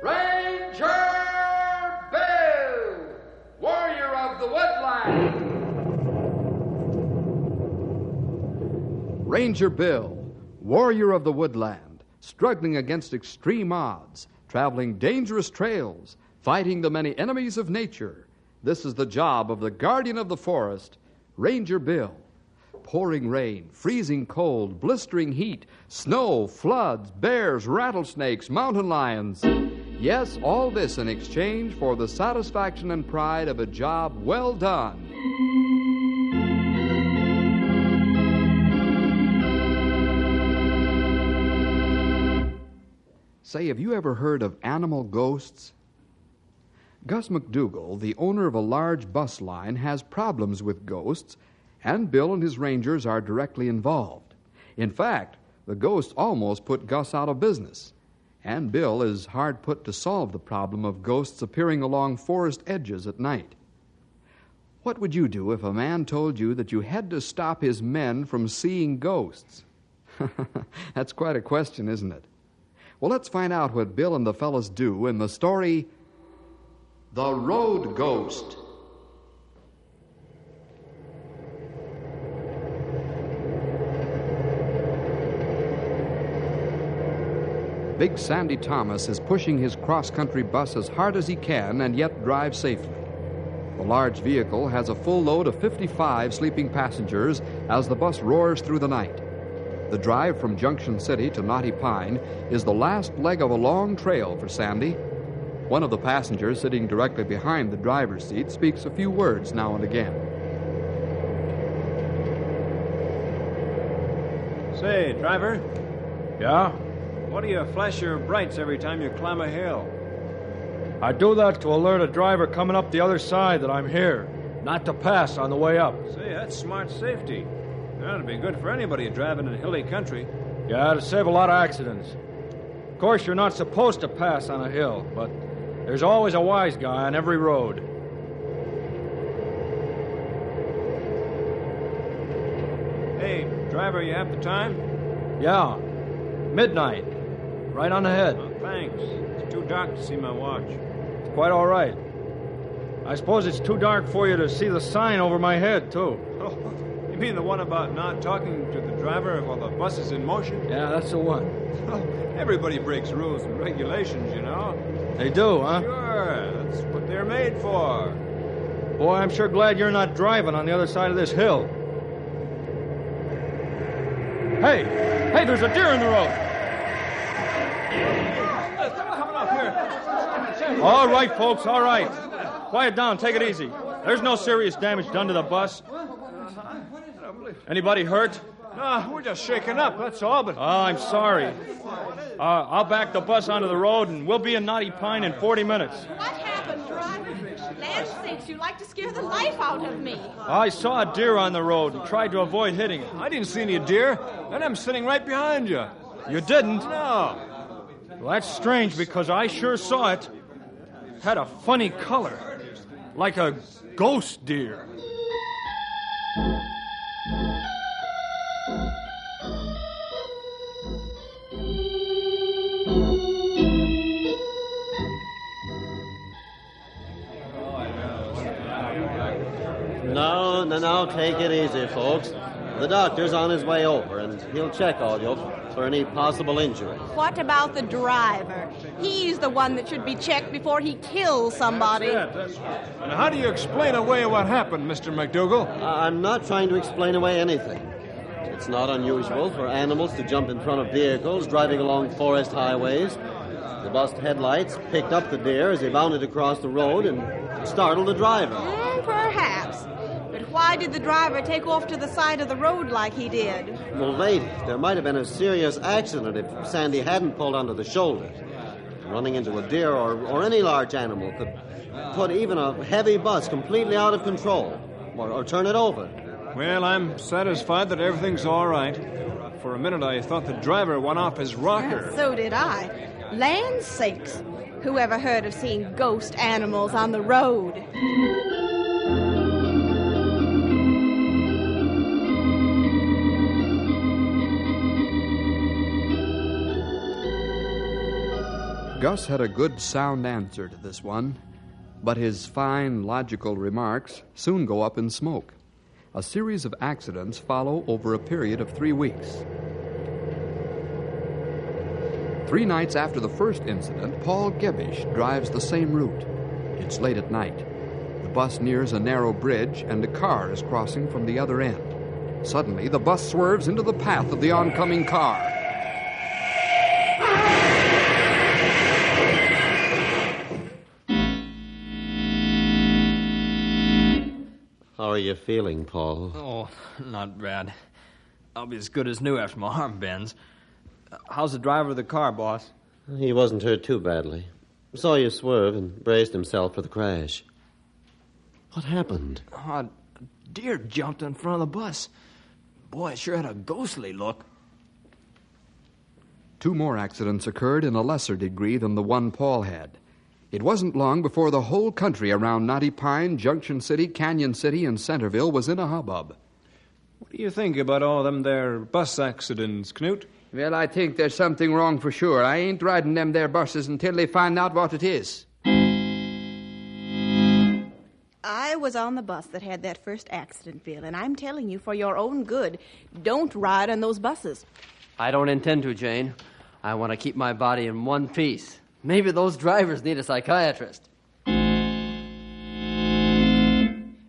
Ranger Bill, warrior of the woodland. Ranger Bill, warrior of the woodland, struggling against extreme odds, traveling dangerous trails, fighting the many enemies of nature. This is the job of the guardian of the forest, Ranger Bill. Pouring rain, freezing cold, blistering heat, snow, floods, bears, rattlesnakes, mountain lions. Yes, all this in exchange for the satisfaction and pride of a job well done. Say, have you ever heard of animal ghosts? Gus McDougal, the owner of a large bus line, has problems with ghosts, and Bill and his rangers are directly involved. In fact, the ghosts almost put Gus out of business, and Bill is hard put to solve the problem of ghosts appearing along forest edges at night. What would you do if a man told you that you had to stop his men from seeing ghosts? That's quite a question, isn't it? Well, let's find out what Bill and the fellows do in the story The Road Ghost. Big Sandy Thomas is pushing his cross country bus as hard as he can and yet drive safely. The large vehicle has a full load of 55 sleeping passengers as the bus roars through the night. The drive from Junction City to Knotty Pine is the last leg of a long trail for Sandy. One of the passengers sitting directly behind the driver's seat speaks a few words now and again. Say, driver, Yeah? what do you flash your brights every time you climb a hill? I do that to alert a driver coming up the other side that I'm here, not to pass on the way up. Say, that's smart safety. That'd be good for anybody driving in hilly country. Yeah, to save a lot of accidents. Of course, you're not supposed to pass on a hill, but there's always a wise guy on every road. Hey, driver, you have the time? Yeah, midnight, right on the head. Oh, thanks. It's too dark to see my watch. It's quite all right. I suppose it's too dark for you to see the sign over my head, too. You mean the one about not talking to the driver while the bus is in motion? Yeah, that's the one. Everybody breaks rules and regulations, you know. They do, huh? Sure, that's what they're made for. Boy, I'm sure glad you're not driving on the other side of this hill. Hey, hey, there's a deer in the road. Coming up here. All right, folks, all right. Quiet down, take it easy. There's no serious damage done to the bus. Anybody hurt? No, we're just shaking up, that's all, but... Oh, I'm sorry. Uh, I'll back the bus onto the road, and we'll be in Knotty Pine in 40 minutes. What happened, driver? Land sakes, you like to scare the life out of me. I saw a deer on the road and tried to avoid hitting it. I didn't see any deer, and I'm sitting right behind you. You didn't? No. Well, that's strange because I sure saw it. Had a funny color, like a ghost deer. Take it easy, folks. The doctor's on his way over, and he'll check all you for any possible injury. What about the driver? He's the one that should be checked before he kills somebody. And how do you explain away what happened, Mr. McDougal? I- I'm not trying to explain away anything. It's not unusual for animals to jump in front of vehicles driving along forest highways. The bus headlights picked up the deer as he bounded across the road and startled the driver. Perhaps. But why did the driver take off to the side of the road like he did? Well, lady, there might have been a serious accident if Sandy hadn't pulled under the shoulder. Running into a deer or, or any large animal could put even a heavy bus completely out of control or, or turn it over. Well, I'm satisfied that everything's all right. For a minute, I thought the driver went off his rocker. So did I. Land sakes. Whoever heard of seeing ghost animals on the road? Gus had a good, sound answer to this one, but his fine, logical remarks soon go up in smoke. A series of accidents follow over a period of three weeks. Three nights after the first incident, Paul Gebish drives the same route. It's late at night. The bus nears a narrow bridge, and a car is crossing from the other end. Suddenly, the bus swerves into the path of the oncoming car. How are you feeling, Paul? Oh, not bad. I'll be as good as new after my arm bends. How's the driver of the car, boss? He wasn't hurt too badly. Saw you swerve and braced himself for the crash. What happened? Oh, a deer jumped in front of the bus. Boy, it sure had a ghostly look. Two more accidents occurred in a lesser degree than the one Paul had. It wasn't long before the whole country around Knotty Pine, Junction City, Canyon City, and Centerville was in a hubbub. What do you think about all them there bus accidents, Knut? Well, I think there's something wrong for sure. I ain't riding them there buses until they find out what it is. I was on the bus that had that first accident, Bill, and I'm telling you for your own good, don't ride on those buses. I don't intend to, Jane. I want to keep my body in one piece. Maybe those drivers need a psychiatrist.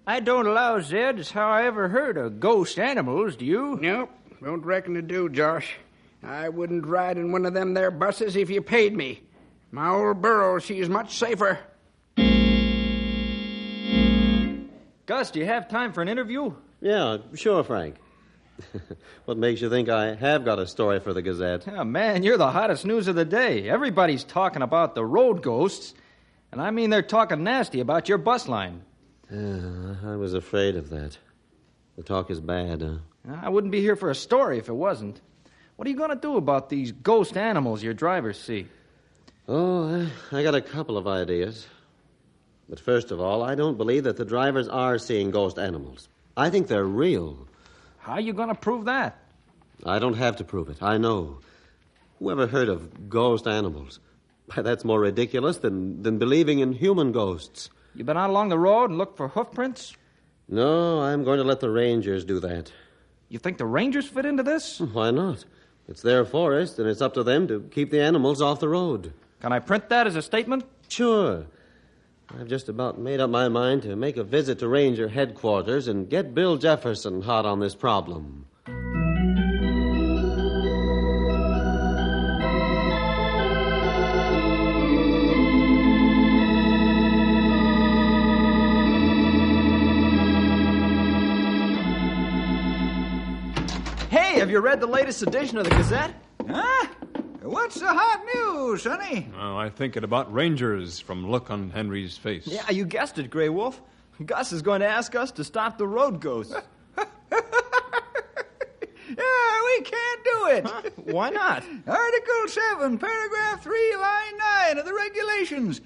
I don't allow, Zed, as how I ever heard of ghost animals, do you? Nope, don't reckon to do, Josh. I wouldn't ride in one of them there buses if you paid me. My old burro, she's much safer. Gus, do you have time for an interview? Yeah, sure, Frank. what makes you think I have got a story for the Gazette? Yeah, man, you're the hottest news of the day. Everybody's talking about the road ghosts, and I mean they're talking nasty about your bus line. Uh, I was afraid of that. The talk is bad, huh? I wouldn't be here for a story if it wasn't. What are you going to do about these ghost animals your drivers see? Oh, I, I got a couple of ideas. But first of all, I don't believe that the drivers are seeing ghost animals. I think they're real. How are you going to prove that? I don't have to prove it. I know. Who ever heard of ghost animals? Why, that's more ridiculous than, than believing in human ghosts. You been out along the road and looked for hoof prints? No, I'm going to let the rangers do that. You think the rangers fit into this? Why not? It's their forest, and it's up to them to keep the animals off the road. Can I print that as a statement? Sure. I've just about made up my mind to make a visit to Ranger headquarters and get Bill Jefferson hot on this problem. Hey, have you read the latest edition of the Gazette? Huh? What's the hot news, Sonny? Oh, I'm thinking about Rangers from look on Henry's face. Yeah, you guessed it, Grey Wolf. Gus is going to ask us to stop the road ghosts. Yeah, we can't do it. Why not? Article 7, paragraph 3, line 9 of the regulations.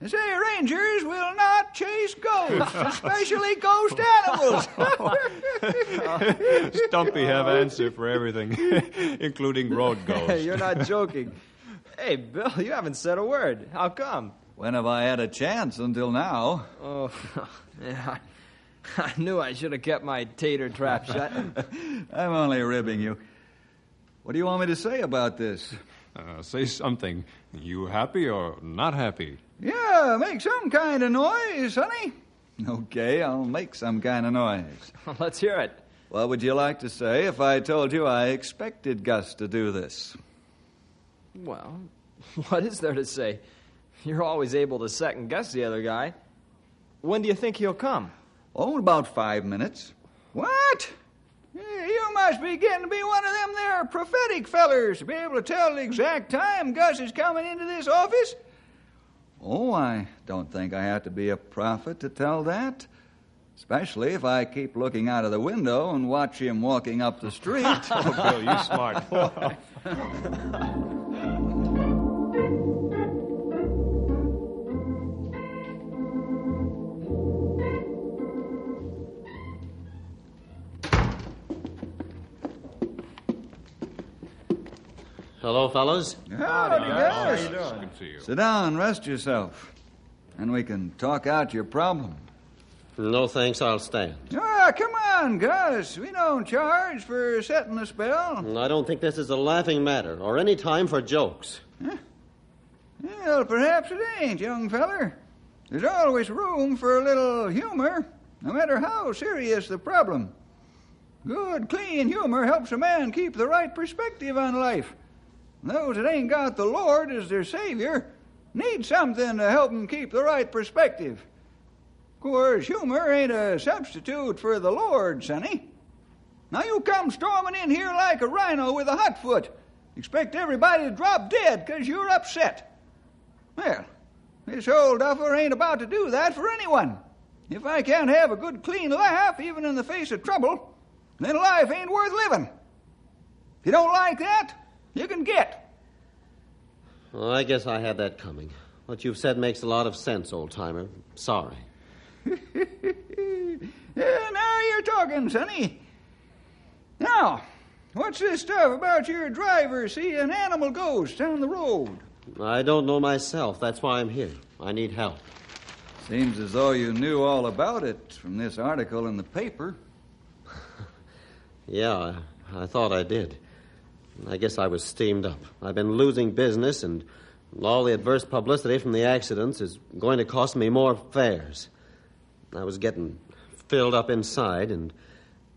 They say rangers will not chase ghosts, especially ghost animals. Stumpy have answer for everything, including road ghosts. You're not joking. Hey, Bill, you haven't said a word. How come? when have I had a chance until now? Oh, yeah. I, I knew I should have kept my tater trap shut. I'm only ribbing you. What do you want me to say about this? Uh, say something. You happy or not happy? Yeah, make some kind of noise, honey. Okay, I'll make some kind of noise. Let's hear it. What would you like to say if I told you I expected Gus to do this? Well, what is there to say? You're always able to second guess the other guy. When do you think he'll come? Oh, in about five minutes. What? You must be getting to be one of them there prophetic fellers to be able to tell the exact time Gus is coming into this office. Oh, I don't think I have to be a prophet to tell that. Especially if I keep looking out of the window and watch him walking up the street. Oh, Bill, you smart boy. Hello, fellas. Howdy, Gus. Good to see you. Sit down, rest yourself, and we can talk out your problem. No thanks, I'll stand. Ah, come on, Gus. We don't charge for setting the spell. I don't think this is a laughing matter or any time for jokes. Well, perhaps it ain't, young feller. There's always room for a little humor, no matter how serious the problem. Good, clean humor helps a man keep the right perspective on life. Those that ain't got the Lord as their Savior need something to help 'em keep the right perspective. Of course, humor ain't a substitute for the Lord, sonny. Now you come storming in here like a rhino with a hot foot. Expect everybody to drop dead 'cause you're upset. Well, this old duffer ain't about to do that for anyone. If I can't have a good clean laugh, even in the face of trouble, then life ain't worth living. If you don't like that, you can get. Well, I guess I had that coming. What you've said makes a lot of sense, old timer. Sorry. Yeah, now you're talking, sonny. Now, what's this stuff about your driver seeing an animal ghosts down the road? I don't know myself. That's why I'm here. I need help. Seems as though you knew all about it from this article in the paper. Yeah, I, I thought I did. I guess I was steamed up. I've been losing business, and all the adverse publicity from the accidents is going to cost me more fares. I was getting filled up inside, and,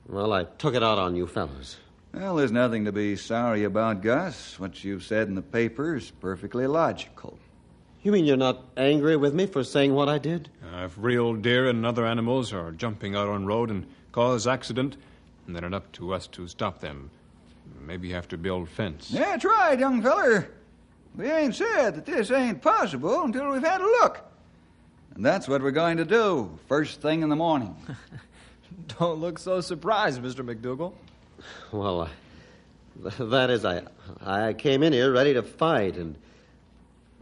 well, I took it out on you fellows. Well, there's nothing to be sorry about, Gus. What you've said in the paper is perfectly logical. You mean you're not angry with me for saying what I did? Uh, if real deer and other animals are jumping out on road and cause accident, then it's up to us to stop them. Maybe you have to build fence. That's right, young feller. We ain't said that this ain't possible until we've had a look. And that's what we're going to do first thing in the morning. Don't look so surprised, Mr. McDougal. Well, I, that is, I, I came in here ready to fight, and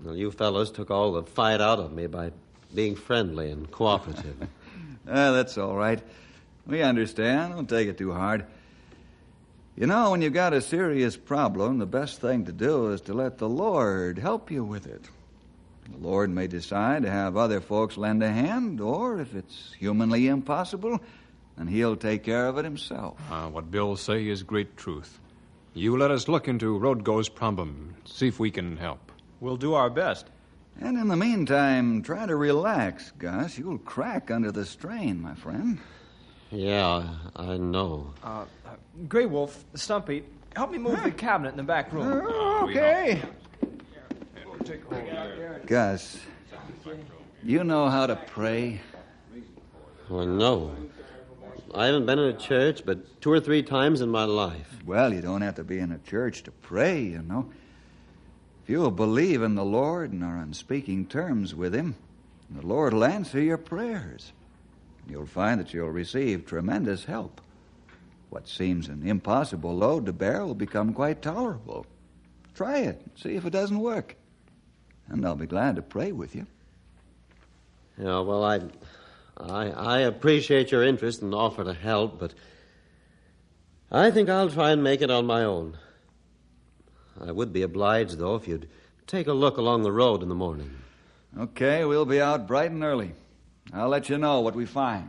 well, you fellows took all the fight out of me by being friendly and cooperative. Ah, that's all right. We understand. Don't take it too hard. You know, when you've got a serious problem, the best thing to do is to let the Lord help you with it. The Lord may decide to have other folks lend a hand, or if it's humanly impossible, then He'll take care of it Himself. Uh, what Bill say is great truth. You let us look into Road Go's problem, see if we can help. We'll do our best. And in the meantime, try to relax, Gus. You'll crack under the strain, my friend. Yeah, I know. Uh, uh, Grey Wolf, Stumpy, help me move the cabinet in the back room. Uh, okay. Gus, you know how to pray? Well, no. I haven't been in a church but two or three times in my life. Well, you don't have to be in a church to pray, you know. If you'll believe in the Lord and are on speaking terms with Him, the Lord will answer your prayers. You'll find that you'll receive tremendous help. What seems an impossible load to bear will become quite tolerable. Try it, see if it doesn't work. And I'll be glad to pray with you. Yeah, well, I, I, I appreciate your interest and offer to help, but I think I'll try and make it on my own. I would be obliged, though, if you'd take a look along the road in the morning. Okay, we'll be out bright and early. I'll let you know what we find.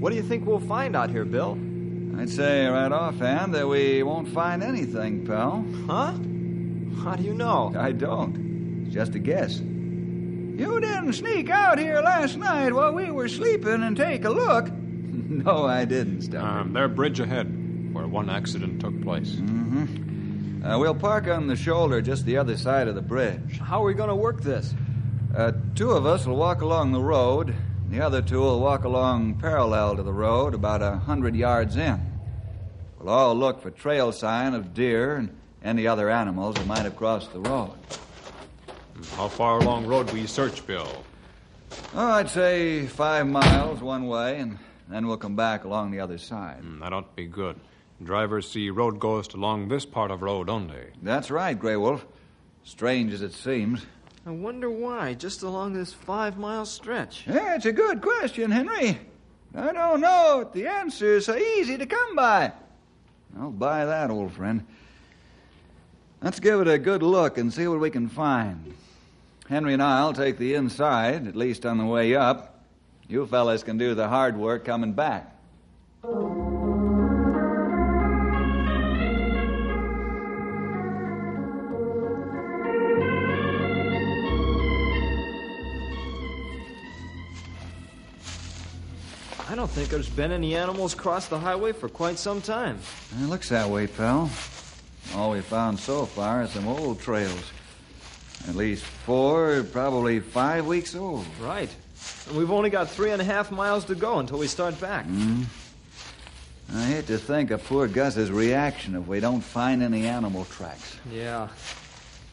What do you think we'll find out here, Bill? I'd say right offhand that we won't find anything, pal. Huh? How do you know? I don't. It's just a guess. You didn't sneak out here last night while we were sleeping and take a look. no, I didn't, Stumpy. Um, their bridge ahead, where one accident took place. Mm-hmm. Uh, we'll park on the shoulder just the other side of the bridge. How are we going to work this? Uh, two of us will walk along the road. And the other two will walk along parallel to the road about a hundred yards in. We'll all look for trail sign of deer and any other animals that might have crossed the road. How far along road will you search, Bill? Oh, I'd say five miles one way, and then we'll come back along the other side. Hmm, that ought to be good. Drivers see road ghosts along this part of road only. That's right, Grey Wolf. Strange as it seems. I wonder why, just along this five mile stretch. Yeah, it's a good question, Henry. I don't know. The answer is so easy to come by. I'll buy that, old friend. Let's give it a good look and see what we can find. Henry and I'll take the inside, at least on the way up. You fellas can do the hard work coming back. I don't think there's been any animals cross the highway for quite some time. It looks that way, pal. All we found so far is some old trails. At least four, probably five weeks old. Right. And we've only got three and a half miles to go until we start back. Mm. I hate to think of poor Gus's reaction if we don't find any animal tracks. Yeah.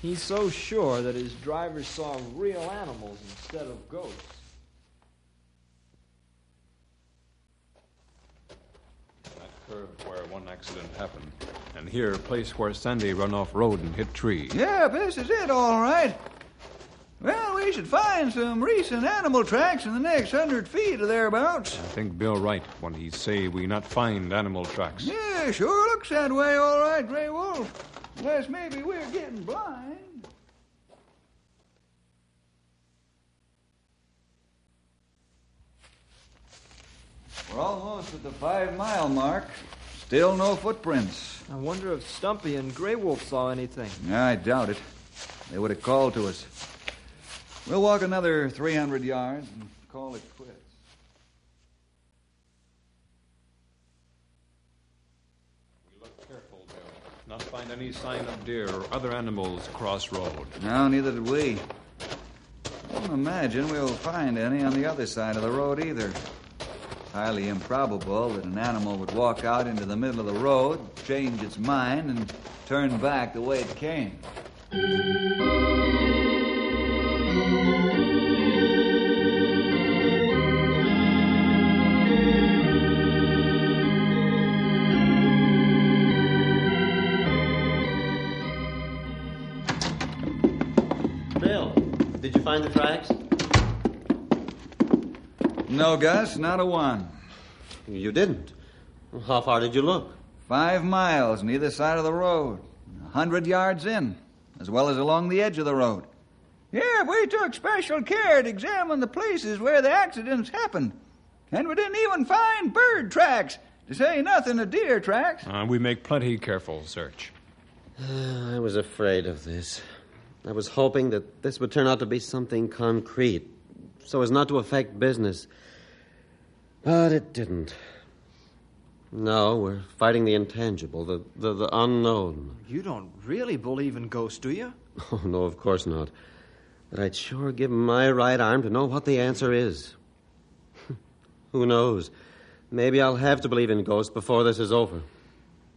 He's so sure that his drivers saw real animals instead of ghosts. Curve where one accident happened. And here, a place where Sandy run off road and hit tree. Yeah, this is it, all right. Well, we should find some recent animal tracks in the next hundred feet or thereabouts. I think Bill right when he say we not find animal tracks. Yeah, sure looks that way, all right, Grey Wolf. Unless maybe we're getting blind. We're almost at the five mile mark. Still no footprints. I wonder if Stumpy and Grey Wolf saw anything. I doubt it. They would have called to us. We'll walk another 300 yards and call it quits. We look careful, Bill. Not find any sign of deer or other animals across road. No, neither did we. I don't imagine we'll find any on the other side of the road either. Highly improbable that an animal would walk out into the middle of the road, change its mind, and turn back the way it came. Bill, did you find the tracks? No, Gus, not a one. You didn't. How far did you look? Five miles on either side of the road, a hundred yards in, as well as along the edge of the road. Yeah, we took special care to examine the places where the accidents happened. And we didn't even find bird tracks, to say nothing of deer tracks. Uh, we make plenty careful search. I was afraid of this. I was hoping that this would turn out to be something concrete, so as not to affect business. But it didn't. No, we're fighting the intangible, the, the, the unknown. You don't really believe in ghosts, do you? Oh, no, of course not. But I'd sure give my right arm to know what the answer is. Who knows? Maybe I'll have to believe in ghosts before this is over.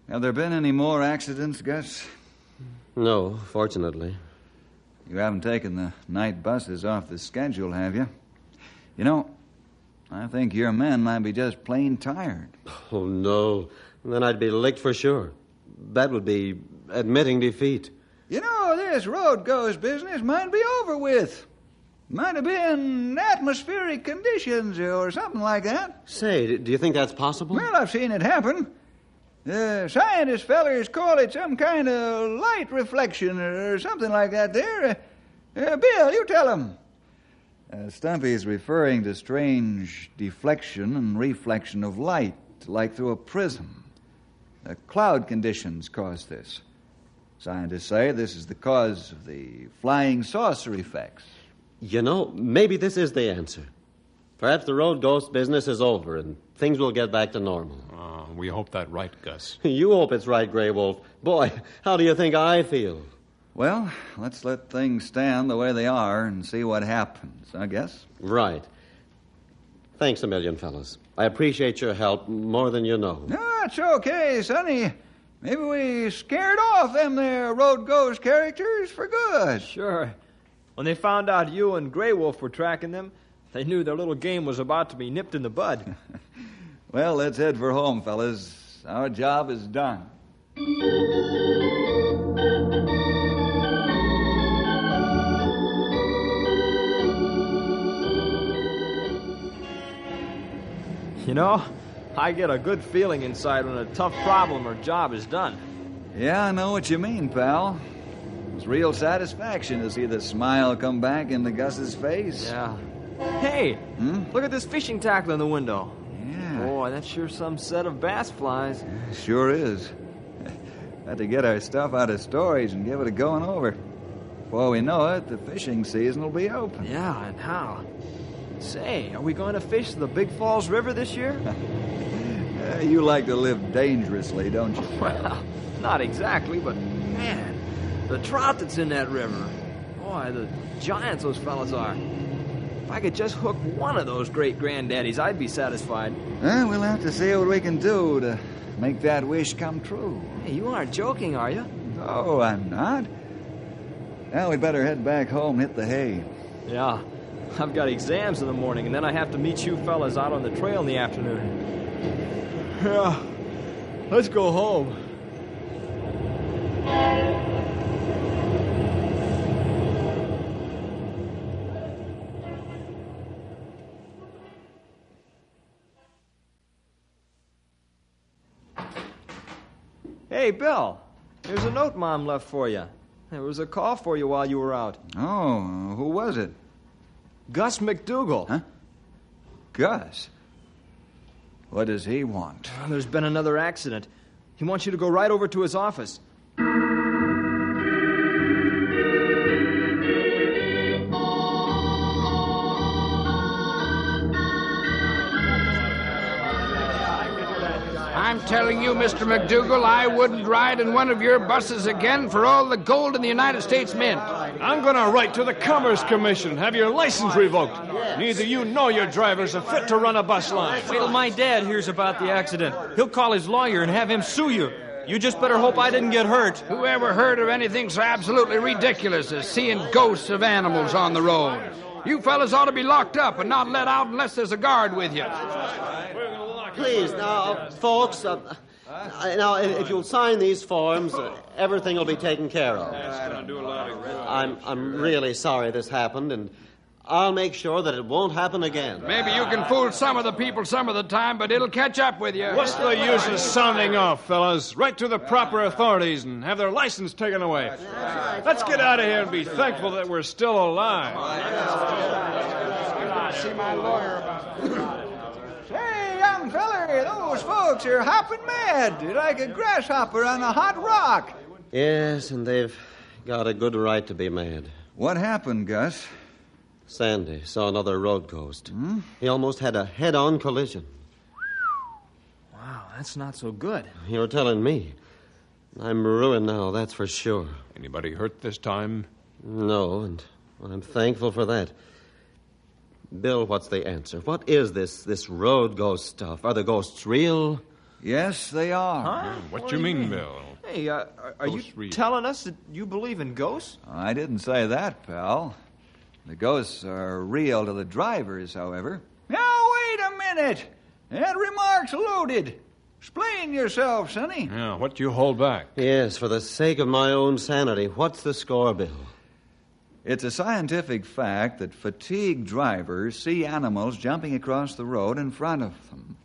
Have there been any more accidents, Gus? No, fortunately. You haven't taken the night buses off the schedule, have you? You know, I think your men might be just plain tired. Oh, no. Then I'd be licked for sure. That would be admitting defeat. You know, this road goes business might be over with. Might have been atmospheric conditions or something like that. Say, do you think that's possible? Well, I've seen it happen. The scientist fellers call it some kind of light reflection or something like that there. Uh, uh, Bill, you tell him. Uh, is referring to strange deflection and reflection of light, like through a prism. The cloud conditions cause this. Scientists say this is the cause of the flying saucer effects. You know, maybe this is the answer. Perhaps the road ghost business is over and things will get back to normal. Uh, we hope that right, Gus. you hope it's right, Grey Wolf. Boy, how do you think I feel? Well, let's let things stand the way they are and see what happens, I guess. Right. Thanks a million, fellas. I appreciate your help more than you know. No, it's okay, Sonny. Maybe we scared off them there road ghost characters for good. Sure. When they found out you and Grey Wolf were tracking them, they knew their little game was about to be nipped in the bud. well, let's head for home, fellas. our job is done. You know, I get a good feeling inside when a tough problem or job is done. Yeah, I know what you mean, pal. It's real satisfaction to see the smile come back into Gus's face. Yeah. Hey, hmm? look at this fishing tackle in the window. Yeah, Boy, that's sure some set of bass flies. sure is. Had to get our stuff out of storage and give it a going over. Before we know it, the fishing season will be open. Yeah, and how? Say, are we going to fish the Big Falls River this year? Uh, you like to live dangerously, don't you? well, not exactly, but man, the trout that's in that river. Boy, the giants those fellas are. If I could just hook one of those great granddaddies, I'd be satisfied. Uh, we'll have to see what we can do to make that wish come true. Hey, you aren't joking, are you? No, I'm not. Now we'd better head back home and hit the hay. Yeah. I've got exams in the morning, and then I have to meet you fellas out on the trail in the afternoon. Yeah. Let's go home. Hey, Bill. Here's a note Mom left for you. There was a call for you while you were out. Oh, who was it? Gus McDougal. Huh? Gus. What does he want? There's been another accident. He wants you to go right over to his office. I'm telling you, Mr. McDougal, I wouldn't ride in one of your buses again for all the gold in the United States Mint. I'm going to write to the Commerce Commission, have your license revoked. Neither you nor your drivers are fit to run a bus line. Wait till my dad hears about the accident. He'll call his lawyer and have him sue you. You just better hope I didn't get hurt. Whoever heard of anything so absolutely ridiculous as seeing ghosts of animals on the road? You fellas ought to be locked up and not let out unless there's a guard with you. Please, now, folks, uh, uh, now, if, if you'll sign these forms, uh, everything will be taken care of. I'm, I'm really sorry this happened, and I'll make sure that it won't happen again. Maybe you can fool some of the people some of the time, but it'll catch up with you. What's the use of sounding off, fellas? Write to the proper authorities and have their license taken away. Let's get out of here and be thankful that we're still alive. see my lawyer about Say, young feller, those folks are hopping mad like a grasshopper on a hot rock. Yes, and they've got a good right to be mad. What happened, Gus? Sandy saw another road ghost. Hmm? He almost had a head on collision. Wow, that's not so good. You're telling me. I'm ruined now, that's for sure. Anybody hurt this time? No, and I'm thankful for that. Bill, what's the answer? What is this this road ghost stuff? Are the ghosts real? Yes, they are. Huh? What, you mean, Bill? Hey, uh, are, are you Ghosts real. telling us that you believe in ghosts? I didn't say that, pal. The ghosts are real to the drivers, however. Now, wait a minute. That remark's loaded. Explain yourself, Sonny. Yeah, what do you hold back? Yes, for the sake of my own sanity, what's the score, Bill? It's a scientific fact that fatigued drivers see animals jumping across the road in front of them.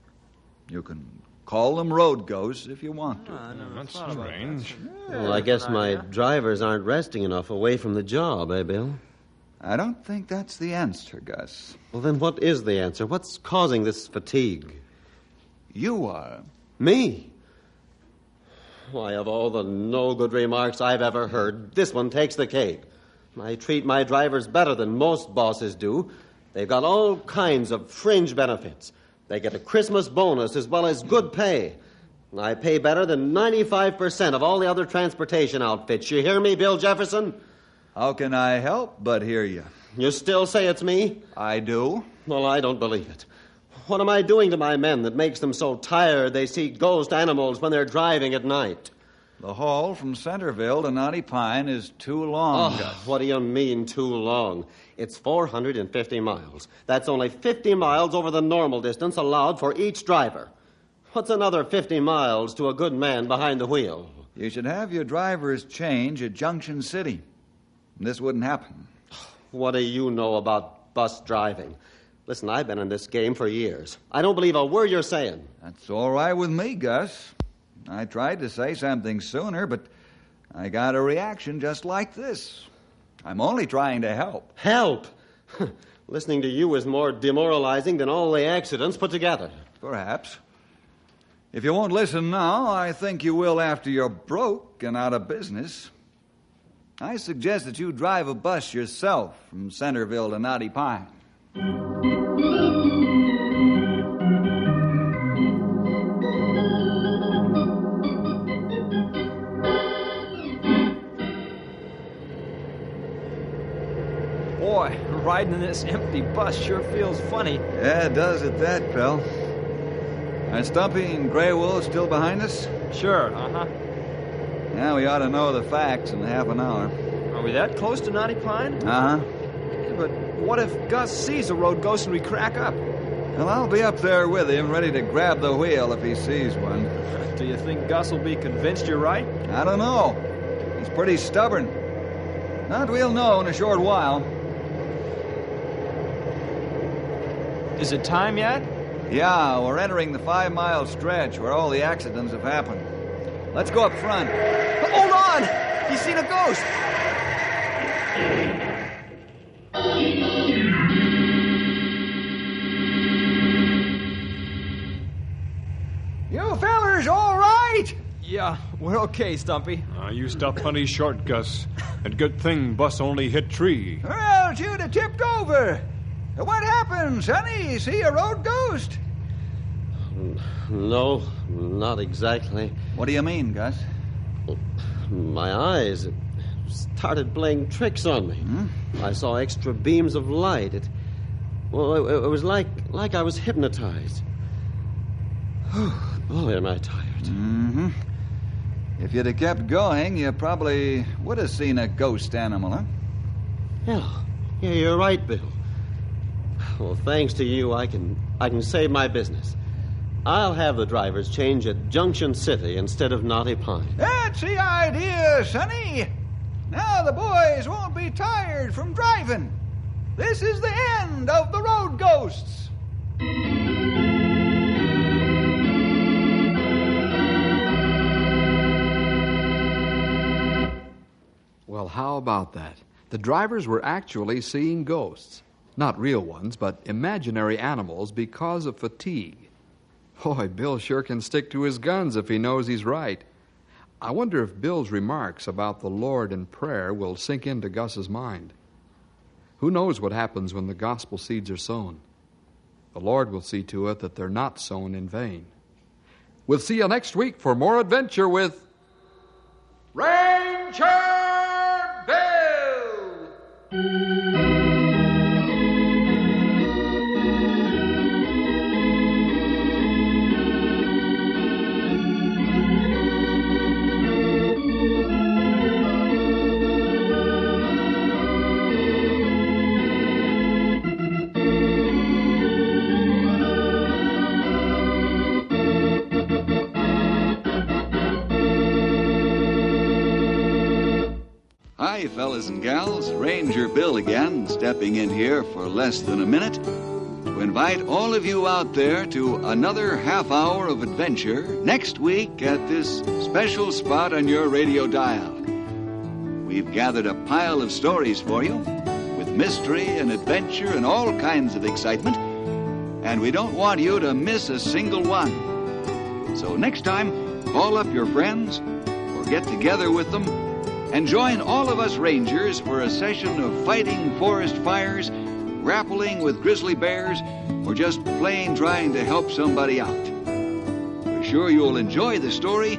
You can call them road ghosts if you want to. That's strange. Well, I guess my drivers aren't resting enough away from the job, eh, Bill? I don't think that's the answer, Gus. Well, then what is the answer? What's causing this fatigue? You are. Me? Why, of all the no good remarks I've ever heard, this one takes the cake. I treat my drivers better than most bosses do. They've got all kinds of fringe benefits. They get a Christmas bonus as well as good pay. I pay better than 95% of all the other transportation outfits. You hear me, Bill Jefferson? How can I help but hear you? You still say it's me? I do. Well, I don't believe it. What am I doing to my men that makes them so tired they see ghost animals when they're driving at night? The haul from Centerville to Knotty Pine is too long, Oh, what do you mean, too long? It's 450 miles. That's only 50 miles over the normal distance allowed for each driver. What's another 50 miles to a good man behind the wheel? You should have your drivers change at Junction City. This wouldn't happen. What do you know about bus driving? Listen, I've been in this game for years. I don't believe a word you're saying. That's all right with me, Gus. I tried to say something sooner, but I got a reaction just like this. I'm only trying to help. Help! Listening to you is more demoralizing than all the accidents put together. Perhaps. If you won't listen now, I think you will after you're broke and out of business. I suggest that you drive a bus yourself from Centerville to Knotty Pine. Riding in this empty bus sure feels funny. Yeah, it does at that, pal. Are Stumpy and Grey Wolf still behind us? Sure, uh huh. Now we ought to know the facts in half an hour. Are we that close to Knotty Pine? Uh huh. Yeah, but what if Gus sees a road ghost and we crack up? Well, I'll be up there with him, ready to grab the wheel if he sees one. Do you think Gus will be convinced you're right? I don't know. He's pretty stubborn. Not we'll know in a short while. Is it time yet? Yeah, we're entering the five mile stretch where all the accidents have happened. Let's go up front. Hold on! He's seen a ghost! You fellers all right? Yeah, we're okay, Stumpy. Uh, you stopped plenty short, Gus. And good thing bus only hit tree. Well, you'd have tipped over. What happened, Sonny? See a road ghost? No, not exactly. What do you mean, Gus? My eyes started playing tricks on me. Hmm? I saw extra beams of light. It, well, it, it was like like I was hypnotized. Boy, am I tired. Mm-hmm. If you'd have kept going, you probably would have seen a ghost animal, huh? Yeah, yeah, you're right, Bill. Well, thanks to you, I can I can save my business. I'll have the drivers change at Junction City instead of Knotty Pine. That's the idea, Sonny. Now the boys won't be tired from driving. This is the end of the road ghosts. Well, how about that? The drivers were actually seeing ghosts. Not real ones, but imaginary animals because of fatigue. Boy, Bill sure can stick to his guns if he knows he's right. I wonder if Bill's remarks about the Lord and prayer will sink into Gus's mind. Who knows what happens when the gospel seeds are sown? The Lord will see to it that they're not sown in vain. We'll see you next week for more adventure with Ranger Bill! Hi, fellas and gals. Ranger Bill again, stepping in here for less than a minute to invite all of you out there to another half hour of adventure next week at this special spot on your radio dial. We've gathered a pile of stories for you with mystery and adventure and all kinds of excitement, and we don't want you to miss a single one. So next time, call up your friends or get together with them and join all of us Rangers for a session of fighting forest fires, grappling with grizzly bears, or just plain trying to help somebody out. We're sure you'll enjoy the story,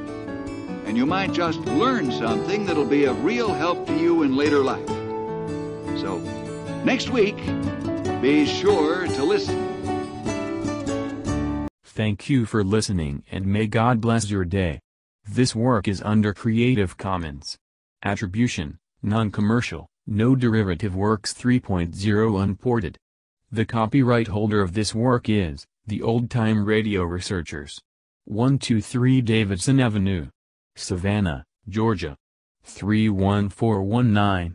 and you might just learn something that'll be of real help to you in later life. So, next week, be sure to listen. Thank you for listening and may God bless your day. This work is under Creative Commons. Attribution, Non-Commercial, No Derivative Works 3.0 Unported. The copyright holder of this work is, the Old Time Radio Researchers. 123 Davidson Avenue, Savannah, Georgia. 31419.